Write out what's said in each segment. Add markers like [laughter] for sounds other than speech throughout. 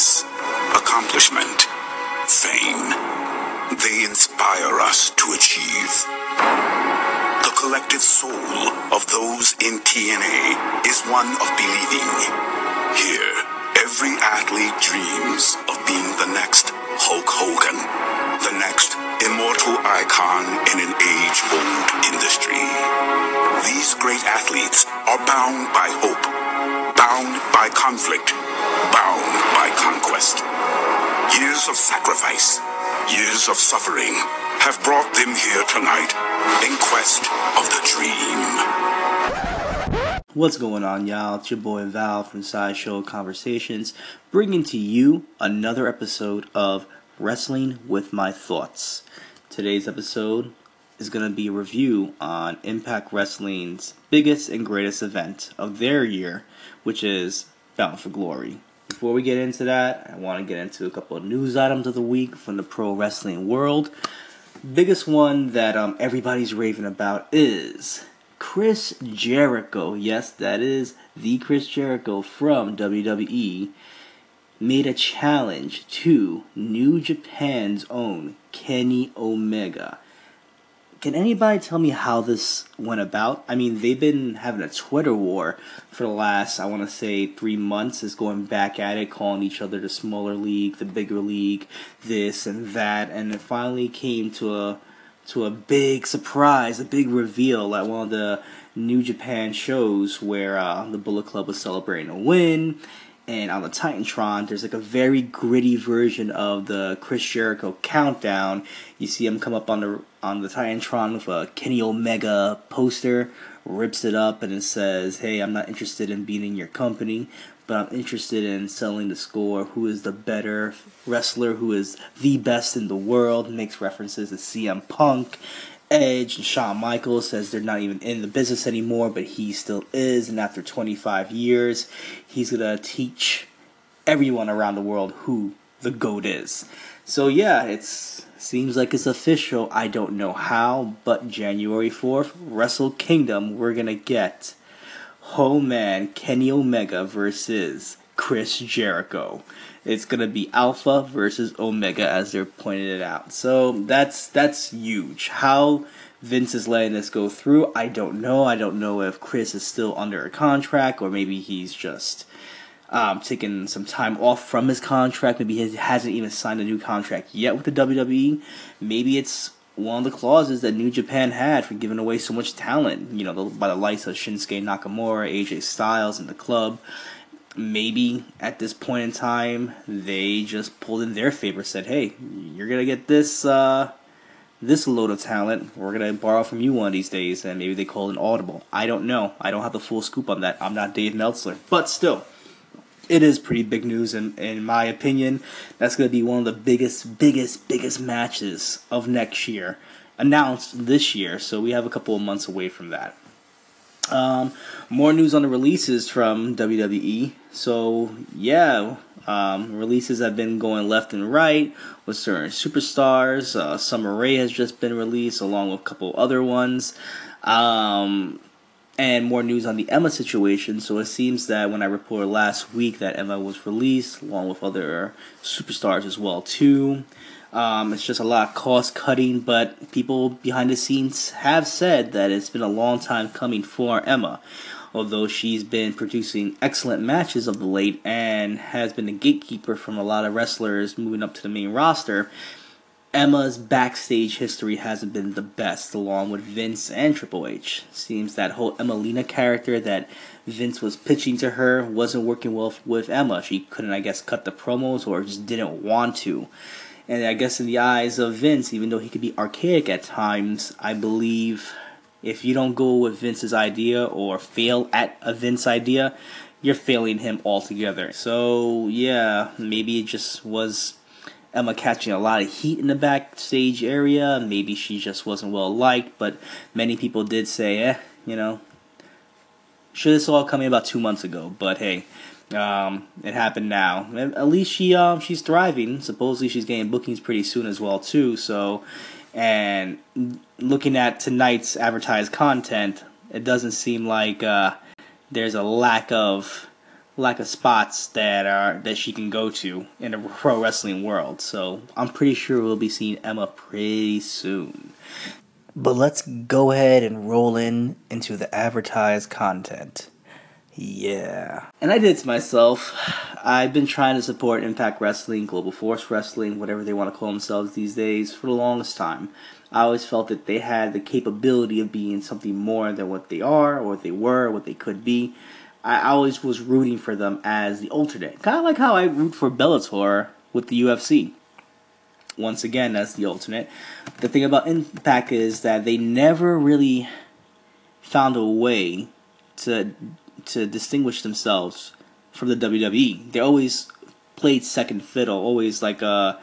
success, accomplishment, fame. They inspire us to achieve. The collective soul of those in TNA is one of believing. Here, every athlete dreams of being the next Hulk Hogan, the next immortal icon in an age-old industry. These great athletes are bound by hope, bound by conflict, bound by conquest. Years of sacrifice, years of suffering have brought them here tonight in quest of the dream. What's going on, y'all? It's your boy Val from Sideshow Conversations, bringing to you another episode of Wrestling with My Thoughts. Today's episode is going to be a review on Impact Wrestling's biggest and greatest event of their year, which is Bound for Glory. Before we get into that, I want to get into a couple of news items of the week from the pro wrestling world. Biggest one that um, everybody's raving about is Chris Jericho. Yes, that is the Chris Jericho from WWE. Made a challenge to New Japan's own Kenny Omega can anybody tell me how this went about? I mean, they've been having a Twitter war for the last, I want to say, three months, is going back at it, calling each other the smaller league, the bigger league, this and that, and it finally came to a to a big surprise, a big reveal at one of the New Japan shows where uh, the Bullet Club was celebrating a win, and on the Titantron, there's like a very gritty version of the Chris Jericho countdown. You see him come up on the on the Titantron with a Kenny Omega poster, rips it up, and it says, "Hey, I'm not interested in being in your company, but I'm interested in selling the score. Who is the better wrestler? Who is the best in the world?" Makes references to CM Punk Edge and Shawn Michaels says they're not even in the business anymore, but he still is. And after 25 years, he's going to teach everyone around the world who the GOAT is. So, yeah, it seems like it's official. I don't know how, but January 4th, Wrestle Kingdom, we're going to get Oh man, Kenny Omega versus Chris Jericho. It's gonna be Alpha versus Omega as they're pointing it out. So that's that's huge. How Vince is letting this go through, I don't know. I don't know if Chris is still under a contract or maybe he's just um, taking some time off from his contract. Maybe he hasn't even signed a new contract yet with the WWE. Maybe it's one of the clauses that New Japan had for giving away so much talent. You know, by the likes of Shinsuke Nakamura, AJ Styles, and the club maybe at this point in time they just pulled in their favor said hey you're gonna get this uh, this load of talent. We're gonna borrow from you one of these days. And maybe they called an audible. I don't know. I don't have the full scoop on that. I'm not dave meltzer. But still it is pretty big news in, in my opinion. That's gonna be one of the biggest biggest biggest matches of next year announced this year. So we have a couple of months away from that um, more news on the releases from WWE. So yeah, um, releases have been going left and right with certain superstars. Uh, Summer Rae has just been released, along with a couple other ones. Um, and more news on the Emma situation. So it seems that when I reported last week that Emma was released, along with other superstars as well too. Um, it's just a lot of cost cutting, but people behind the scenes have said that it's been a long time coming for Emma. Although she's been producing excellent matches of the late and has been a gatekeeper from a lot of wrestlers moving up to the main roster, Emma's backstage history hasn't been the best, along with Vince and Triple H. Seems that whole Emmalina character that Vince was pitching to her wasn't working well with Emma. She couldn't, I guess, cut the promos or just didn't want to. And I guess in the eyes of Vince, even though he could be archaic at times, I believe if you don't go with Vince's idea or fail at a Vince idea, you're failing him altogether. So yeah, maybe it just was Emma catching a lot of heat in the backstage area. Maybe she just wasn't well liked, but many people did say, eh, you know, should this all coming about two months ago. But hey, um, it happened now. At least she um, she's thriving. Supposedly she's getting bookings pretty soon as well too. So, and looking at tonight's advertised content, it doesn't seem like uh, there's a lack of lack of spots that are that she can go to in the pro wrestling world. So I'm pretty sure we'll be seeing Emma pretty soon. But let's go ahead and roll in into the advertised content. Yeah. And I did to myself. I've been trying to support Impact Wrestling, Global Force Wrestling, whatever they want to call themselves these days, for the longest time. I always felt that they had the capability of being something more than what they are, or what they were, or what they could be. I always was rooting for them as the alternate. Kind of like how I root for Bellator with the UFC. Once again, as the alternate. The thing about Impact is that they never really found a way to to distinguish themselves from the WWE. They always played second fiddle, always like uh,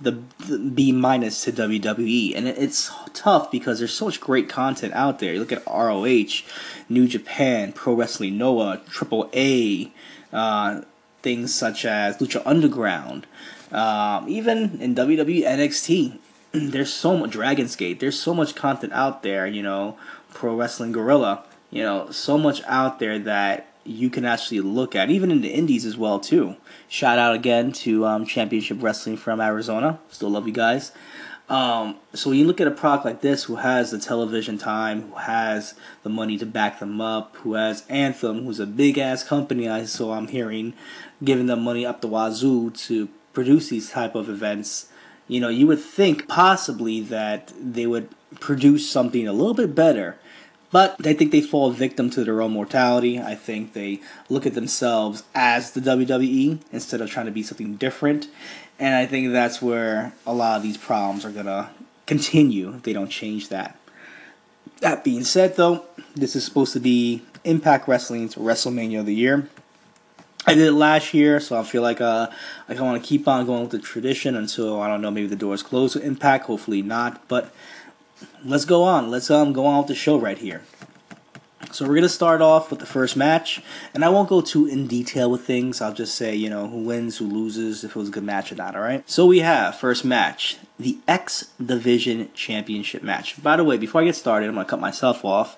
the, B minus to WWE, and it's tough because there's so much great content out there. You look at ROH, New Japan, Pro Wrestling Noah, Triple A, uh, things such as Lucha Underground, um, even in WWE NXT. [clears throat] There's so much Dragon's Gate. There's so much content out there. You know, Pro Wrestling Guerrilla you know, so much out there that you can actually look at, even in the indies as well too. Shout out again to um, Championship Wrestling from Arizona. Still love you guys. Um, so when you look at a product like this, who has the television time, who has the money to back them up, who has Anthem, who's a big ass company, I so I'm hearing, giving them money up the wazoo to produce these type of events. You know, you would think possibly that they would produce something a little bit better but I think they fall victim to their own mortality. I think they look at themselves as the WWE instead of trying to be something different. And I think that's where a lot of these problems are going to continue if they don't change that. That being said, though, this is supposed to be Impact Wrestling's WrestleMania of the year. I did it last year, so I feel like uh, I want to keep on going with the tradition until I don't know maybe the doors close with Impact. Hopefully not, but let's go on. Let's um go on with the show right here. So we're gonna start off with the first match, and I won't go too in detail with things. I'll just say you know who wins, who loses, if it was a good match or not. All right. So we have first match, the X Division Championship match. By the way, before I get started, I'm gonna cut myself off.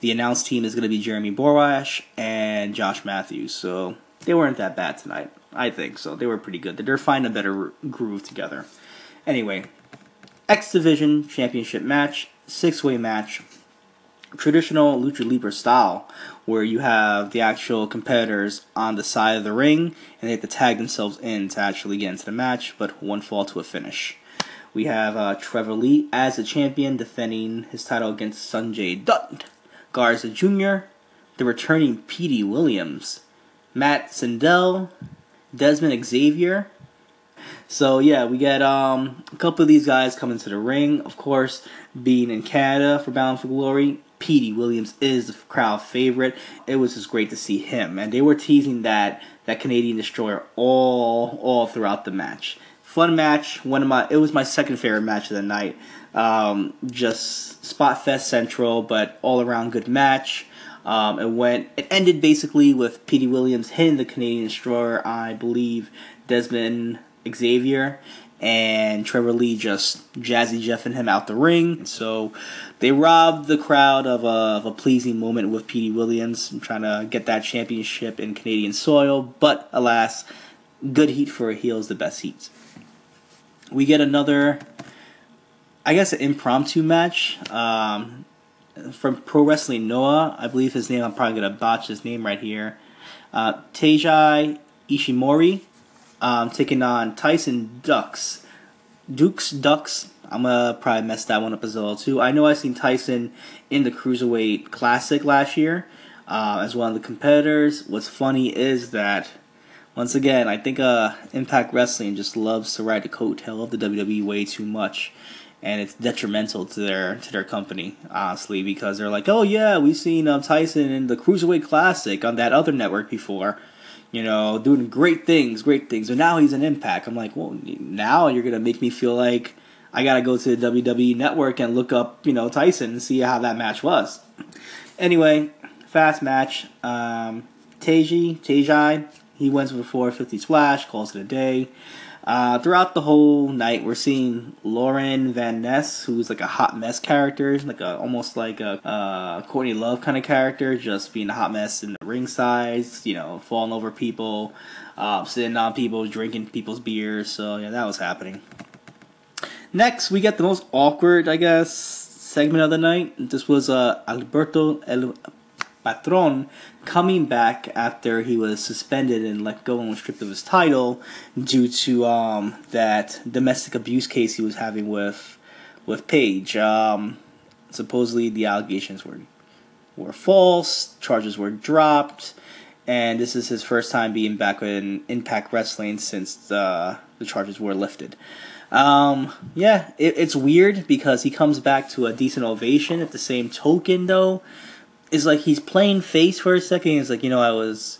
The announced team is gonna be Jeremy Borash and Josh Matthews. So they weren't that bad tonight. I think so. They were pretty good. They're finding a better groove together. Anyway, X Division Championship match, six way match, traditional Lucha Libre style, where you have the actual competitors on the side of the ring and they have to tag themselves in to actually get into the match, but one fall to a finish. We have uh, Trevor Lee as the champion defending his title against Sanjay Dutt, Garza Jr., the returning Petey Williams, Matt Sydal, Desmond Xavier, so yeah, we get um, a couple of these guys coming to the ring. Of course, being in Canada for Bound for Glory, Petey Williams is the crowd favorite. It was just great to see him, and they were teasing that that Canadian Destroyer all all throughout the match. Fun match. One of my it was my second favorite match of the night. Um, just spot fest central, but all around good match. Um, it went. It ended basically with Petey Williams hitting the Canadian Destroyer. I believe Desmond Xavier and Trevor Lee just jazzy jeffing him out the ring. So they robbed the crowd of a, of a pleasing moment with Petey Williams trying to get that championship in Canadian soil. But alas, good heat for a heel is the best heat. We get another, I guess, an impromptu match um, from Pro Wrestling Noah. I believe his name. I'm probably gonna botch his name right here. Uh, Ishimori um, taking on Tyson Dux. Dukes Dux. I'm gonna probably mess that one up as well too. I know I seen Tyson in the Cruiserweight Classic last year uh, as one of the competitors. What's funny is that once again, I think uh, Impact Wrestling just loves to ride the coattail of the WWE way too much, and it's detrimental to their to their company, honestly, because they're like, oh yeah, we've seen um, Tyson in the Cruiserweight Classic on that other network before you know, doing great things, great things. But now he's an impact. I'm like, well, now you're gonna make me feel like I gotta go to the WWE Network and look up, you know, Tyson and see how that match was. Anyway, fast match. Um, Teji, Tejai, he wins with a 450 splash, calls it a day. Uh, throughout the whole night, we're seeing Laurel Van Ness, who's like a hot mess character, like a almost like a uh, Courtney Love kind of character, just being a hot mess in the ring ringside, you know, falling over people, uh, sitting on people, drinking people's beers. So yeah, that was happening. Next, we get the most awkward, I guess, segment of the night. This was uh, Alberto El Patron coming back after he was suspended and let go and was stripped of his title due to um, that domestic abuse case he was having with with Paige. Um, supposedly, the allegations were were false. Charges were dropped, and this is his first time being back in Impact Wrestling since uh, the charges were lifted. Um, yeah, it, it's weird because he comes back to a decent ovation. At the same token, though, is like he's playing face for a second. He's like, you know, I was,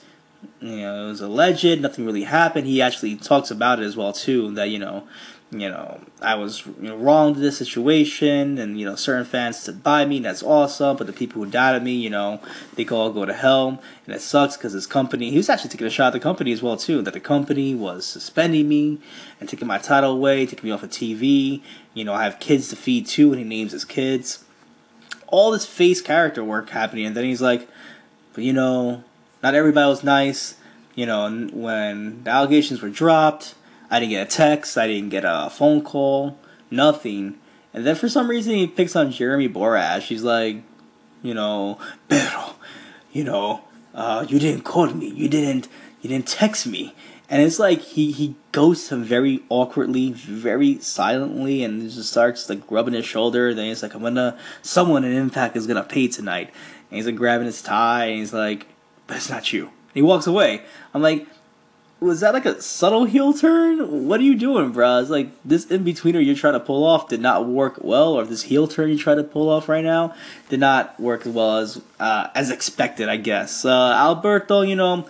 you know, it was alleged. Nothing really happened. He actually talks about it as well too. That you know, you know, I was you know, wrong to this situation, and you know, certain fans stood by me. And that's awesome. But the people who doubted me, you know, they could all go to hell, and it sucks because his company. He was actually taking a shot at the company as well too. That the company was suspending me and taking my title away, taking me off of TV. You know, I have kids to feed too, and he names his kids all this face character work happening, and then he's like, but you know, not everybody was nice. You know, when the allegations were dropped, I didn't get a text, I didn't get a phone call, nothing. And then for some reason he picks on Jeremy Borash. He's like, you know, pero, you know, uh, you didn't call me, you didn't, you didn't text me, and it's like he he goes to very awkwardly, very silently, and just starts like rubbing his shoulder. Then he's like, "I'm gonna someone in Impact is gonna pay tonight," and he's like grabbing his tie, and he's like, "But it's not you." And he walks away. I'm like, was that like a subtle heel turn? What are you doing, bro? It's like this in betweener you're trying to pull off did not work well, or this heel turn you try to pull off right now did not work as well as uh, as expected, I guess. Uh, Alberto, you know.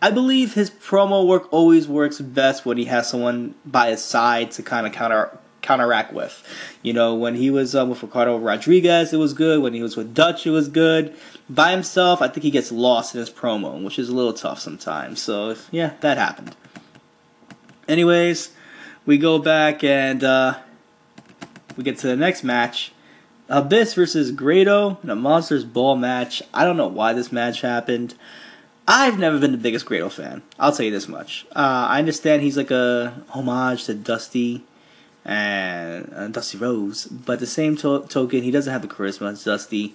I believe his promo work always works best when he has someone by his side to kind of counter counteract with. You know, when he was uh, with Ricardo Rodriguez, it was good. When he was with Dutch, it was good. By himself, I think he gets lost in his promo, which is a little tough sometimes. So, yeah, that happened. Anyways, we go back and uh, we get to the next match. Abyss versus Grado in a Monsters Ball match. I don't know why this match happened. I've never been the biggest Grado fan. I'll tell you this much. Uh, I understand he's like a homage to Dusty and uh, Dusty Rhodes, but the same to- token, he doesn't have the charisma as Dusty.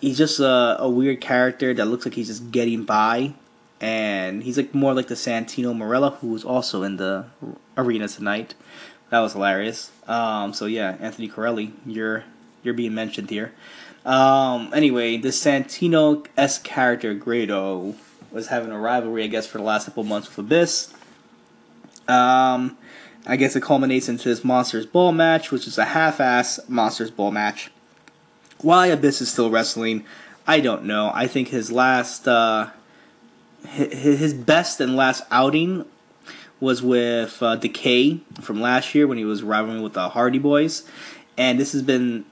He's just a, a weird character that looks like he's just getting by, and he's like more like the Santino Marella, who was also in the arena tonight. That was hilarious. Um, so yeah, Anthony Carelli, you're you're being mentioned here. Um, anyway, the Santino s character Grado was having a rivalry, I guess, for the last couple months with Abyss. Um, I guess it culminates into this Monsters Ball match, which is a half-ass Monsters Ball match. Why Abyss is still wrestling, I don't know. I think his last, uh, his best and last outing was with uh, Decay from last year when he was rivaling with the Hardy Boys, and this has been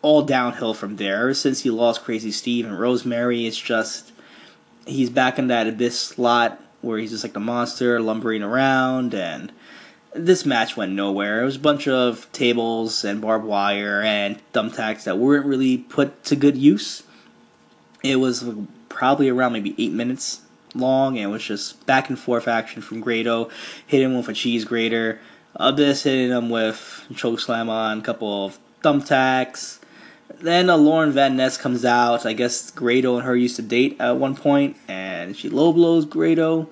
all downhill from there. Ever since he lost Crazy Steve and Rosemary, it's just he's back in that abyss slot where he's just like the monster lumbering around and this match went nowhere. It was a bunch of tables and barbed wire and thumbtacks that weren't really put to good use. It was probably around maybe eight minutes long and it was just back and forth action from Grado, hitting him with a cheese grater, Abyss hitting him with choke slam on a couple of thumbtacks, then uh, Laurel Van Ness comes out. I guess Grado and her used to date at one point, and she low blows Grado,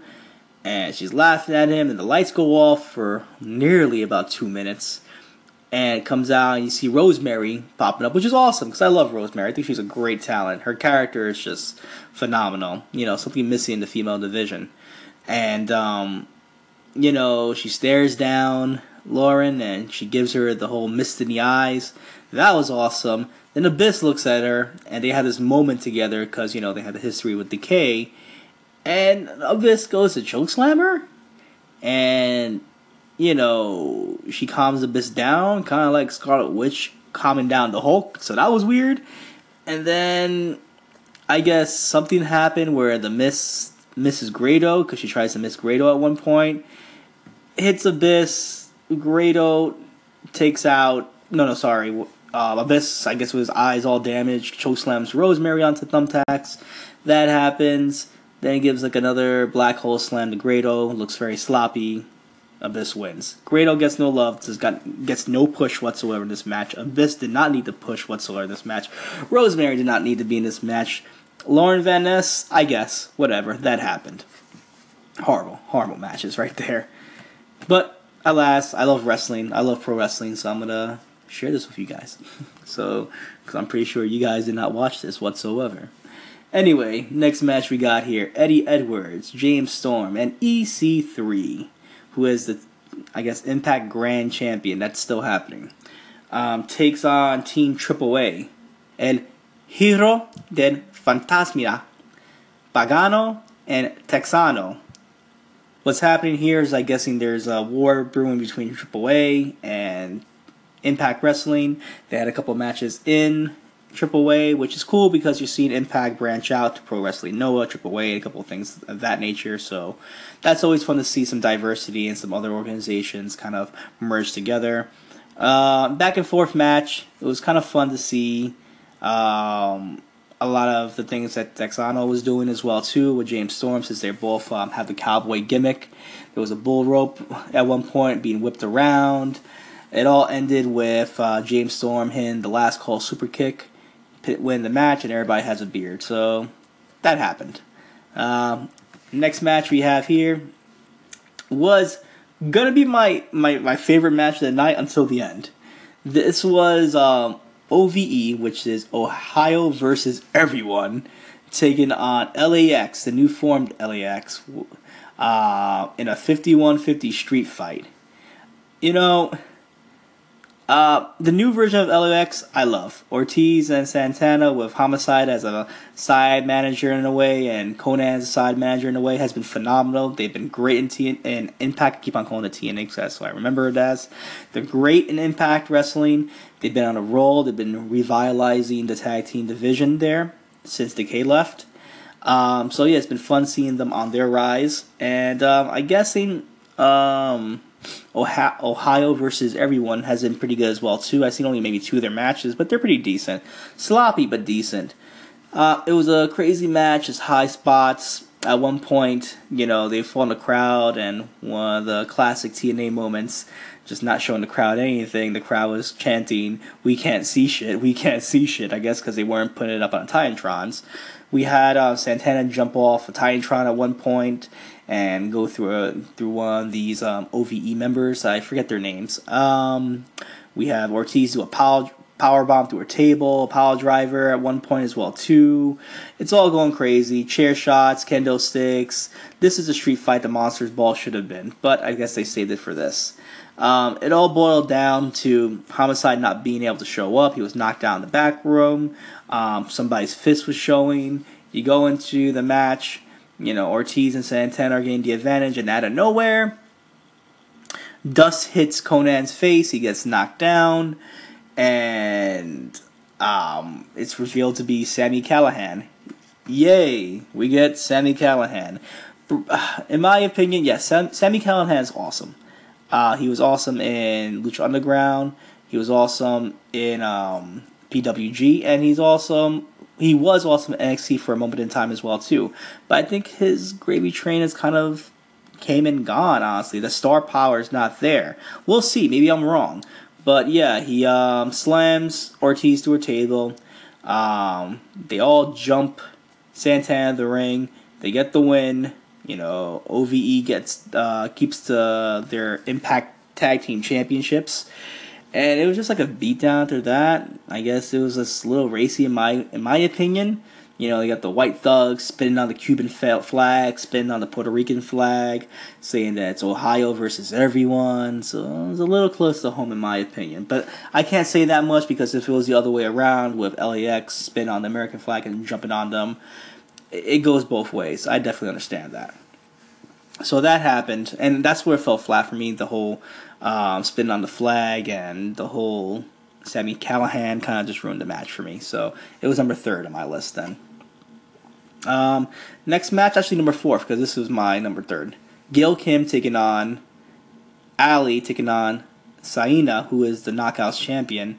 and she's laughing at him. And the lights go off for nearly about two minutes, and it comes out, and you see Rosemary popping up, which is awesome because I love Rosemary. I think she's a great talent. Her character is just phenomenal. You know, something missing in the female division, and um, you know, she stares down Lauren, and she gives her the whole mist in the eyes. That was awesome. Then Abyss looks at her, and they have this moment together because you know they had a history with Decay. And Abyss goes to chokeslam her, and you know she calms Abyss down, kind of like Scarlet Witch calming down the Hulk. So that was weird. And then I guess something happened where the Miss misses Grado because she tries to miss Grado at one point. Hits Abyss. Grado takes out. No, no, sorry. Uh, Abyss, I guess, with his eyes all damaged, chokeslams Rosemary onto thumbtacks. That happens. Then he gives like another black hole slam to Grado. Looks very sloppy. Abyss wins. Grado gets no love. Just got gets no push whatsoever in this match. Abyss did not need to push whatsoever in this match. Rosemary did not need to be in this match. Laurel Van Ness, I guess, whatever. That happened. Horrible, horrible matches right there. But alas, I love wrestling. I love pro wrestling, so I'm gonna share this with you guys. [laughs] so, because I'm pretty sure you guys did not watch this whatsoever. Anyway, next match we got here Eddie Edwards, James Storm, and EC3, who is the, I guess, Impact Grand Champion. That's still happening. Um, takes on Team AAA. El Hijo del Fantasma, Pagano, and Texano. What's happening here is, I guessing there's a war brewing between AAA and Impact Wrestling. They had a couple matches in Triple AAA, which is cool because you're seeing Impact branch out to Pro Wrestling Noah, AAA, a couple of things of that nature. So that's always fun to see some diversity and some other organizations kind of merge together. Uh, back and forth match. It was kind of fun to see. Um, a lot of the things that Texano was doing as well too with James Storm, since they both um, have the cowboy gimmick. There was a bull rope at one point being whipped around. It all ended with uh, James Storm hitting the last call super kick, win the match, and everybody has a beard. So that happened. Um, next match we have here was gonna be my, my, my favorite match of the night until the end. This was um, OVE, which is Ohio versus everyone, taking on LAX, the new formed LAX, uh, in a 51-50 street fight. You know, uh, the new version of LAX, I love. Ortiz and Santana with Homicide as a side manager in a way, and Konnan as a side manager in a way, has been phenomenal. They've been great in T Impact. I keep on calling it TNA that's so I remember it as. They're great in Impact Wrestling. They've been on a roll. They've been revitalizing the tag team division there since Decay left. Um, so yeah, it's been fun seeing them on their rise, and um, I guessing. Um, Ohio versus everyone has been pretty good as well too. I've seen only maybe two of their matches, but they're pretty decent. Sloppy but decent. Uh, it was a crazy match. It's high spots. At one point, you know, they fought in the crowd, and one of the classic TNA moments, just not showing the crowd anything. The crowd was chanting, "We can't see shit. We can't see shit." I guess because they weren't putting it up on Titantrons. We had uh, Santana jump off a Titantron at one point, and go through a, through one of these um, OVE members. I forget their names. Um, we have Ortiz do a power power bomb through a table, a power driver at one point as well too. It's all going crazy. Chair shots, kendo sticks. This is a street fight the Monsters Ball should have been, but I guess they saved it for this. Um, it all boiled down to Homicide not being able to show up. He was knocked out in the back room. Um, somebody's fist was showing. You go into the match you know, Ortiz and Santana are getting the advantage, and out of nowhere, dust hits Konnan's face. He gets knocked down, and um, it's revealed to be Sami Callihan. Yay! We get Sami Callihan. [sighs] In my opinion, yes, Sam, Sami Callihan is awesome. Uh, he was awesome in Lucha Underground. He was awesome in um, PWG, and he's awesome he was awesome at NXT for a moment in time as well too. But I think his gravy train has kind of came and gone. Honestly, the star power is not there. We'll see. Maybe I'm wrong. But yeah, he um, slams Ortiz to a table. Um, they all jump Santana the ring. They get the win. You know, OVE gets uh, keeps the their Impact Tag Team Championships and it was just like a beatdown after that. I guess it was a little racy in my in my opinion. You know, they got the white thugs spinning on the Cuban flag, spinning on the Puerto Rican flag, saying that it's Ohio versus everyone. So it was a little close to home in my opinion. But I can't say that much because if it was the other way around with LAX spin on the American flag and jumping on them, it goes both ways. I definitely understand that. So that happened, and that's where it fell flat for me. The whole um, spinning on the flag and the whole Sami Callihan kind of just ruined the match for me. So it was number third on my list then. Um, next match, actually number four, because this was my number third. Gail Kim taking on Allie, taking on Sienna, who is the Knockouts champion.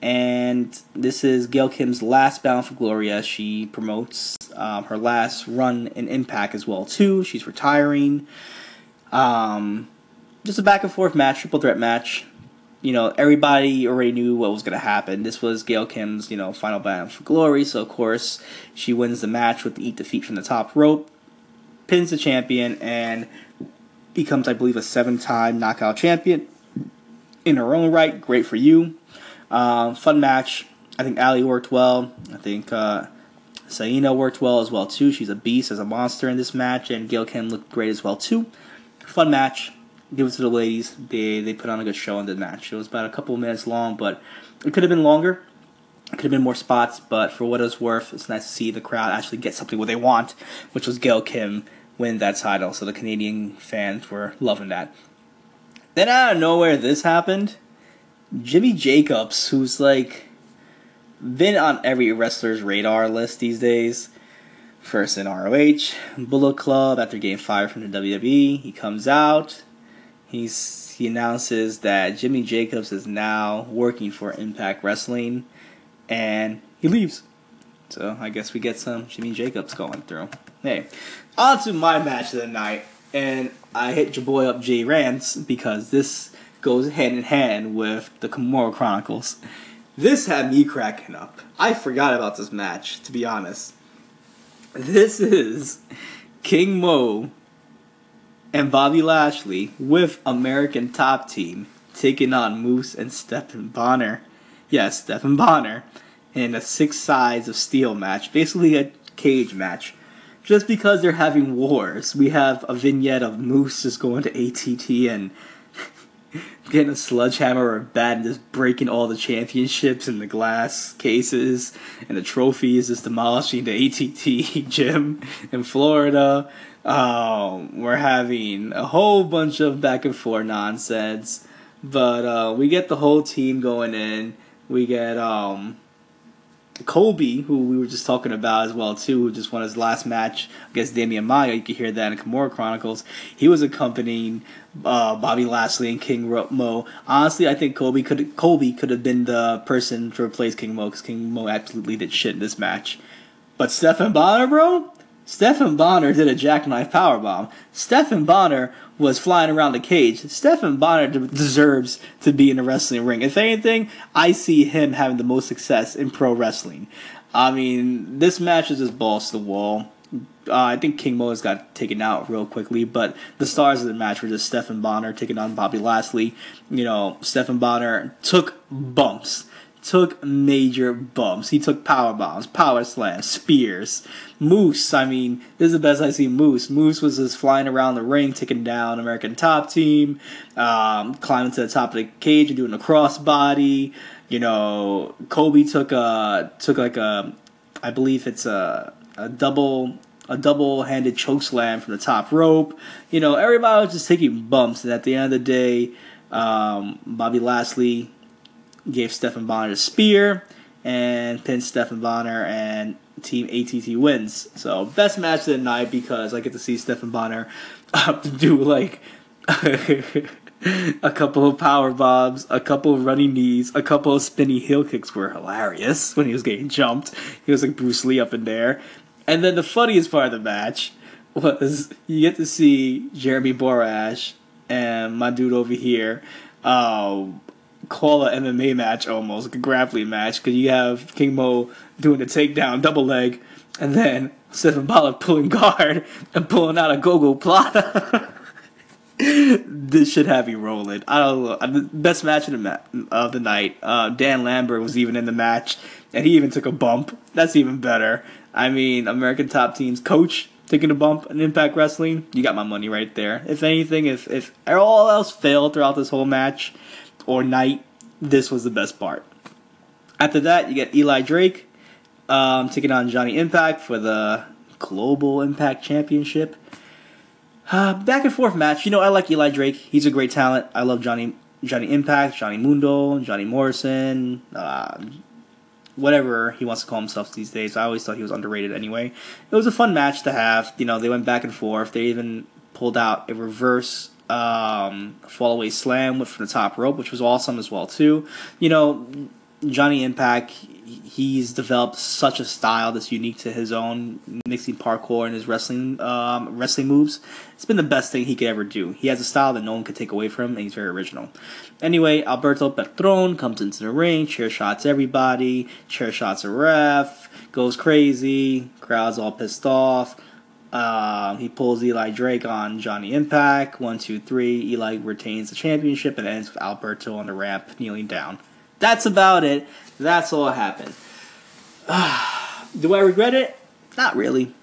And this is Gail Kim's last Bound for Gloria. she promotes um, her last run in Impact as well too. She's retiring. Um, just a back and forth match, triple threat match. You know, everybody already knew what was going to happen. This was Gail Kim's, you know, final bound for glory. So, of course, she wins the match with the eat defeat from the top rope, pins the champion, and becomes, I believe, a seven time knockout champion in her own right. Great for you. Um, fun match. I think Allie worked well. I think uh, Sienna worked well as well, too. She's a beast as a monster in this match, and Gail Kim looked great as well, too. Fun match give it to the ladies. They they put on a good show in the match. It was about a couple of minutes long, but it could have been longer. It could have been more spots, but for what it's worth, it's nice to see the crowd actually get something what they want, which was Gail Kim win that title. So the Canadian fans were loving that. Then out of nowhere, this happened. Jimmy Jacobs, who's like been on every wrestler's radar list these days. First in ROH, Bullet Club after getting fired from the WWE. He comes out, He's he announces that Jimmy Jacobs is now working for Impact Wrestling, and he leaves. So I guess we get some Jimmy Jacobs going through. Hey, on to my match of the night, and I hit your boy up Jay Rance because this goes hand in hand with the Kimura Chronicles. This had me cracking up. I forgot about this match, to be honest. This is King Mo and Bobby Lashley with American Top Team taking on Moose and Stephan Bonnar. Yes, Stephan Bonnar in a six sides of steel match, basically a cage match. Just because they're having wars, we have a vignette of Moose just going to ATT and [laughs] getting a sledgehammer or bat and just breaking all the championships and the glass cases and the trophies, just demolishing the ATT [laughs] gym in Florida. Um, we're having a whole bunch of back and forth nonsense, but uh, we get the whole team going in. We get um, Colby, who we were just talking about as well too, who just won his last match against Demian Maia. You can hear that in Kimura Chronicles. He was accompanying uh, Bobby Lashley and King Mo. Honestly, I think Colby could Colby could have been the person to replace King Mo because King Mo absolutely did shit in this match. But Stephan Bonnar, bro, Stephan Bonnar did a jackknife powerbomb. Stephan Bonnar was flying around the cage. Stephan Bonnar deserves to be in a wrestling ring. If anything, I see him having the most success in pro wrestling. I mean, this match is just balls to the wall. Uh, I think King Mo's got taken out real quickly, but the stars of the match were just Stephan Bonnar taking on Bobby Lashley. You know, Stephan Bonnar took bumps took major bumps. He took power bombs, power slams, spears. Moose, I mean, this is the best I see Moose. Moose was just flying around the ring, taking down American Top Team, um, climbing to the top of the cage and doing a crossbody. You know, Colby took a took like a, I believe it's a a double a double handed choke slam from the top rope. You know, everybody was just taking bumps, and at the end of the day, um, Bobby Lashley gave Stephan Bonnar a spear and pinned Stephan Bonnar and Team ATT wins. So best match of the night because I get to see Stephan Bonnar [laughs] up to do like [laughs] a couple of power bombs, a couple of running knees, a couple of spinny heel kicks were hilarious [laughs] when he was getting jumped. He was like Bruce Lee up in there. And then the funniest part of the match was you get to see Jeremy Borash and my dude over here um, call a MMA match almost, like a grappling match, because you have King Mo doing the takedown double leg, and then Stephan Bonnar pulling [laughs] guard and pulling out a Gogoplata. [laughs] this should have you rolling. I don't know. The best match of the, ma- of the night. Uh, Dan Lambert was even in the match, and he even took a bump. That's even better. I mean, American Top Team's coach taking a bump in Impact Wrestling. You got my money right there. If anything, if if all else failed throughout this whole match, or night, this was the best part. After that, you get Eli Drake um, taking on Johnny Impact for the Global Impact Championship. Uh, back and forth match. You know, I like Eli Drake. He's a great talent. I love Johnny Johnny Impact, Johnny Mundo, Johnny Morrison, uh, whatever he wants to call himself these days. I always thought he was underrated anyway. It was a fun match to have. You know, they went back and forth. They even pulled out a reverse um, fallaway slam from the top rope, which was awesome as well too. You know, Johnny Impact, he's developed such a style that's unique to his own, mixing parkour and his wrestling um, wrestling moves. It's been the best thing he could ever do. He has a style that no one could take away from and he's very original. Anyway, Alberto Patron comes into the ring, chair shots everybody, chair shots a ref, goes crazy, crowd's all pissed off. Um, he pulls Eli Drake on Johnny Impact. One, two, three. Eli retains the championship and ends with Alberto on the ramp kneeling down. That's about it. That's all that happened. [sighs] Do I regret it? Not really.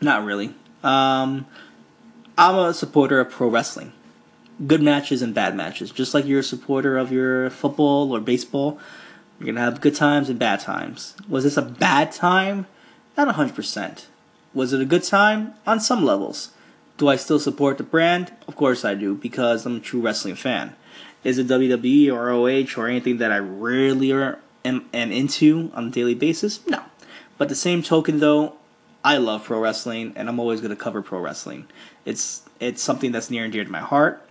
Not really. Um, I'm a supporter of pro wrestling. Good matches and bad matches. Just like you're a supporter of your football or baseball, you're going to have good times and bad times. Was this a bad time? Not 100%. Was it a good time? On some levels. Do I still support the brand? Of course I do, because I'm a true wrestling fan. Is it WWE or OH or anything that I really er, am, am into on a daily basis? No. But the same token, though, I love pro wrestling, and I'm always going to cover pro wrestling. It's it's something that's near and dear to my heart,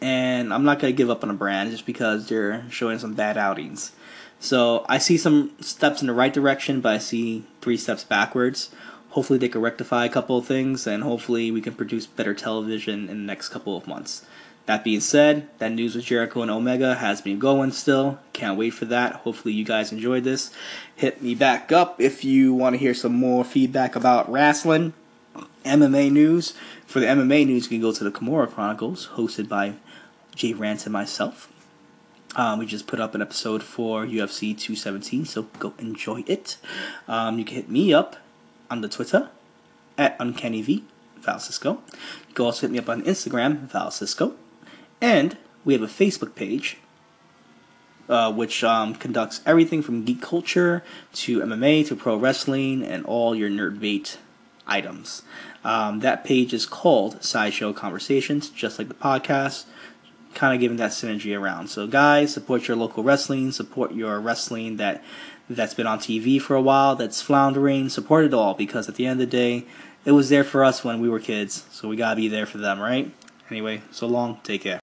and I'm not going to give up on a brand just because they're showing some bad outings. So I see some steps in the right direction, but I see three steps backwards. Hopefully, they can rectify a couple of things, and hopefully, we can produce better television in the next couple of months. That being said, that news with Jericho and Omega has been going still. Can't wait for that. Hopefully, you guys enjoyed this. Hit me back up if you want to hear some more feedback about wrestling, MMA news. For the MMA news, you can go to the Kimura Chronicles, hosted by Jay Rance and myself. Um, we just put up an episode for UFC 217, so go enjoy it. Um, you can hit me up on the Twitter at UncannyV, Val Cisco. You can also hit me up on Instagram, Val Cisco. And we have a Facebook page, uh, which um, conducts everything from geek culture to MMA to pro wrestling and all your nerd bait items. Um, that page is called Sideshow Conversations, just like the podcast, kind of giving that synergy around. So, guys, support your local wrestling, support your wrestling that that's been on TV for a while, that's floundering, support it all because at the end of the day, it was there for us when we were kids, so we gotta be there for them, right? Anyway, so long, take care.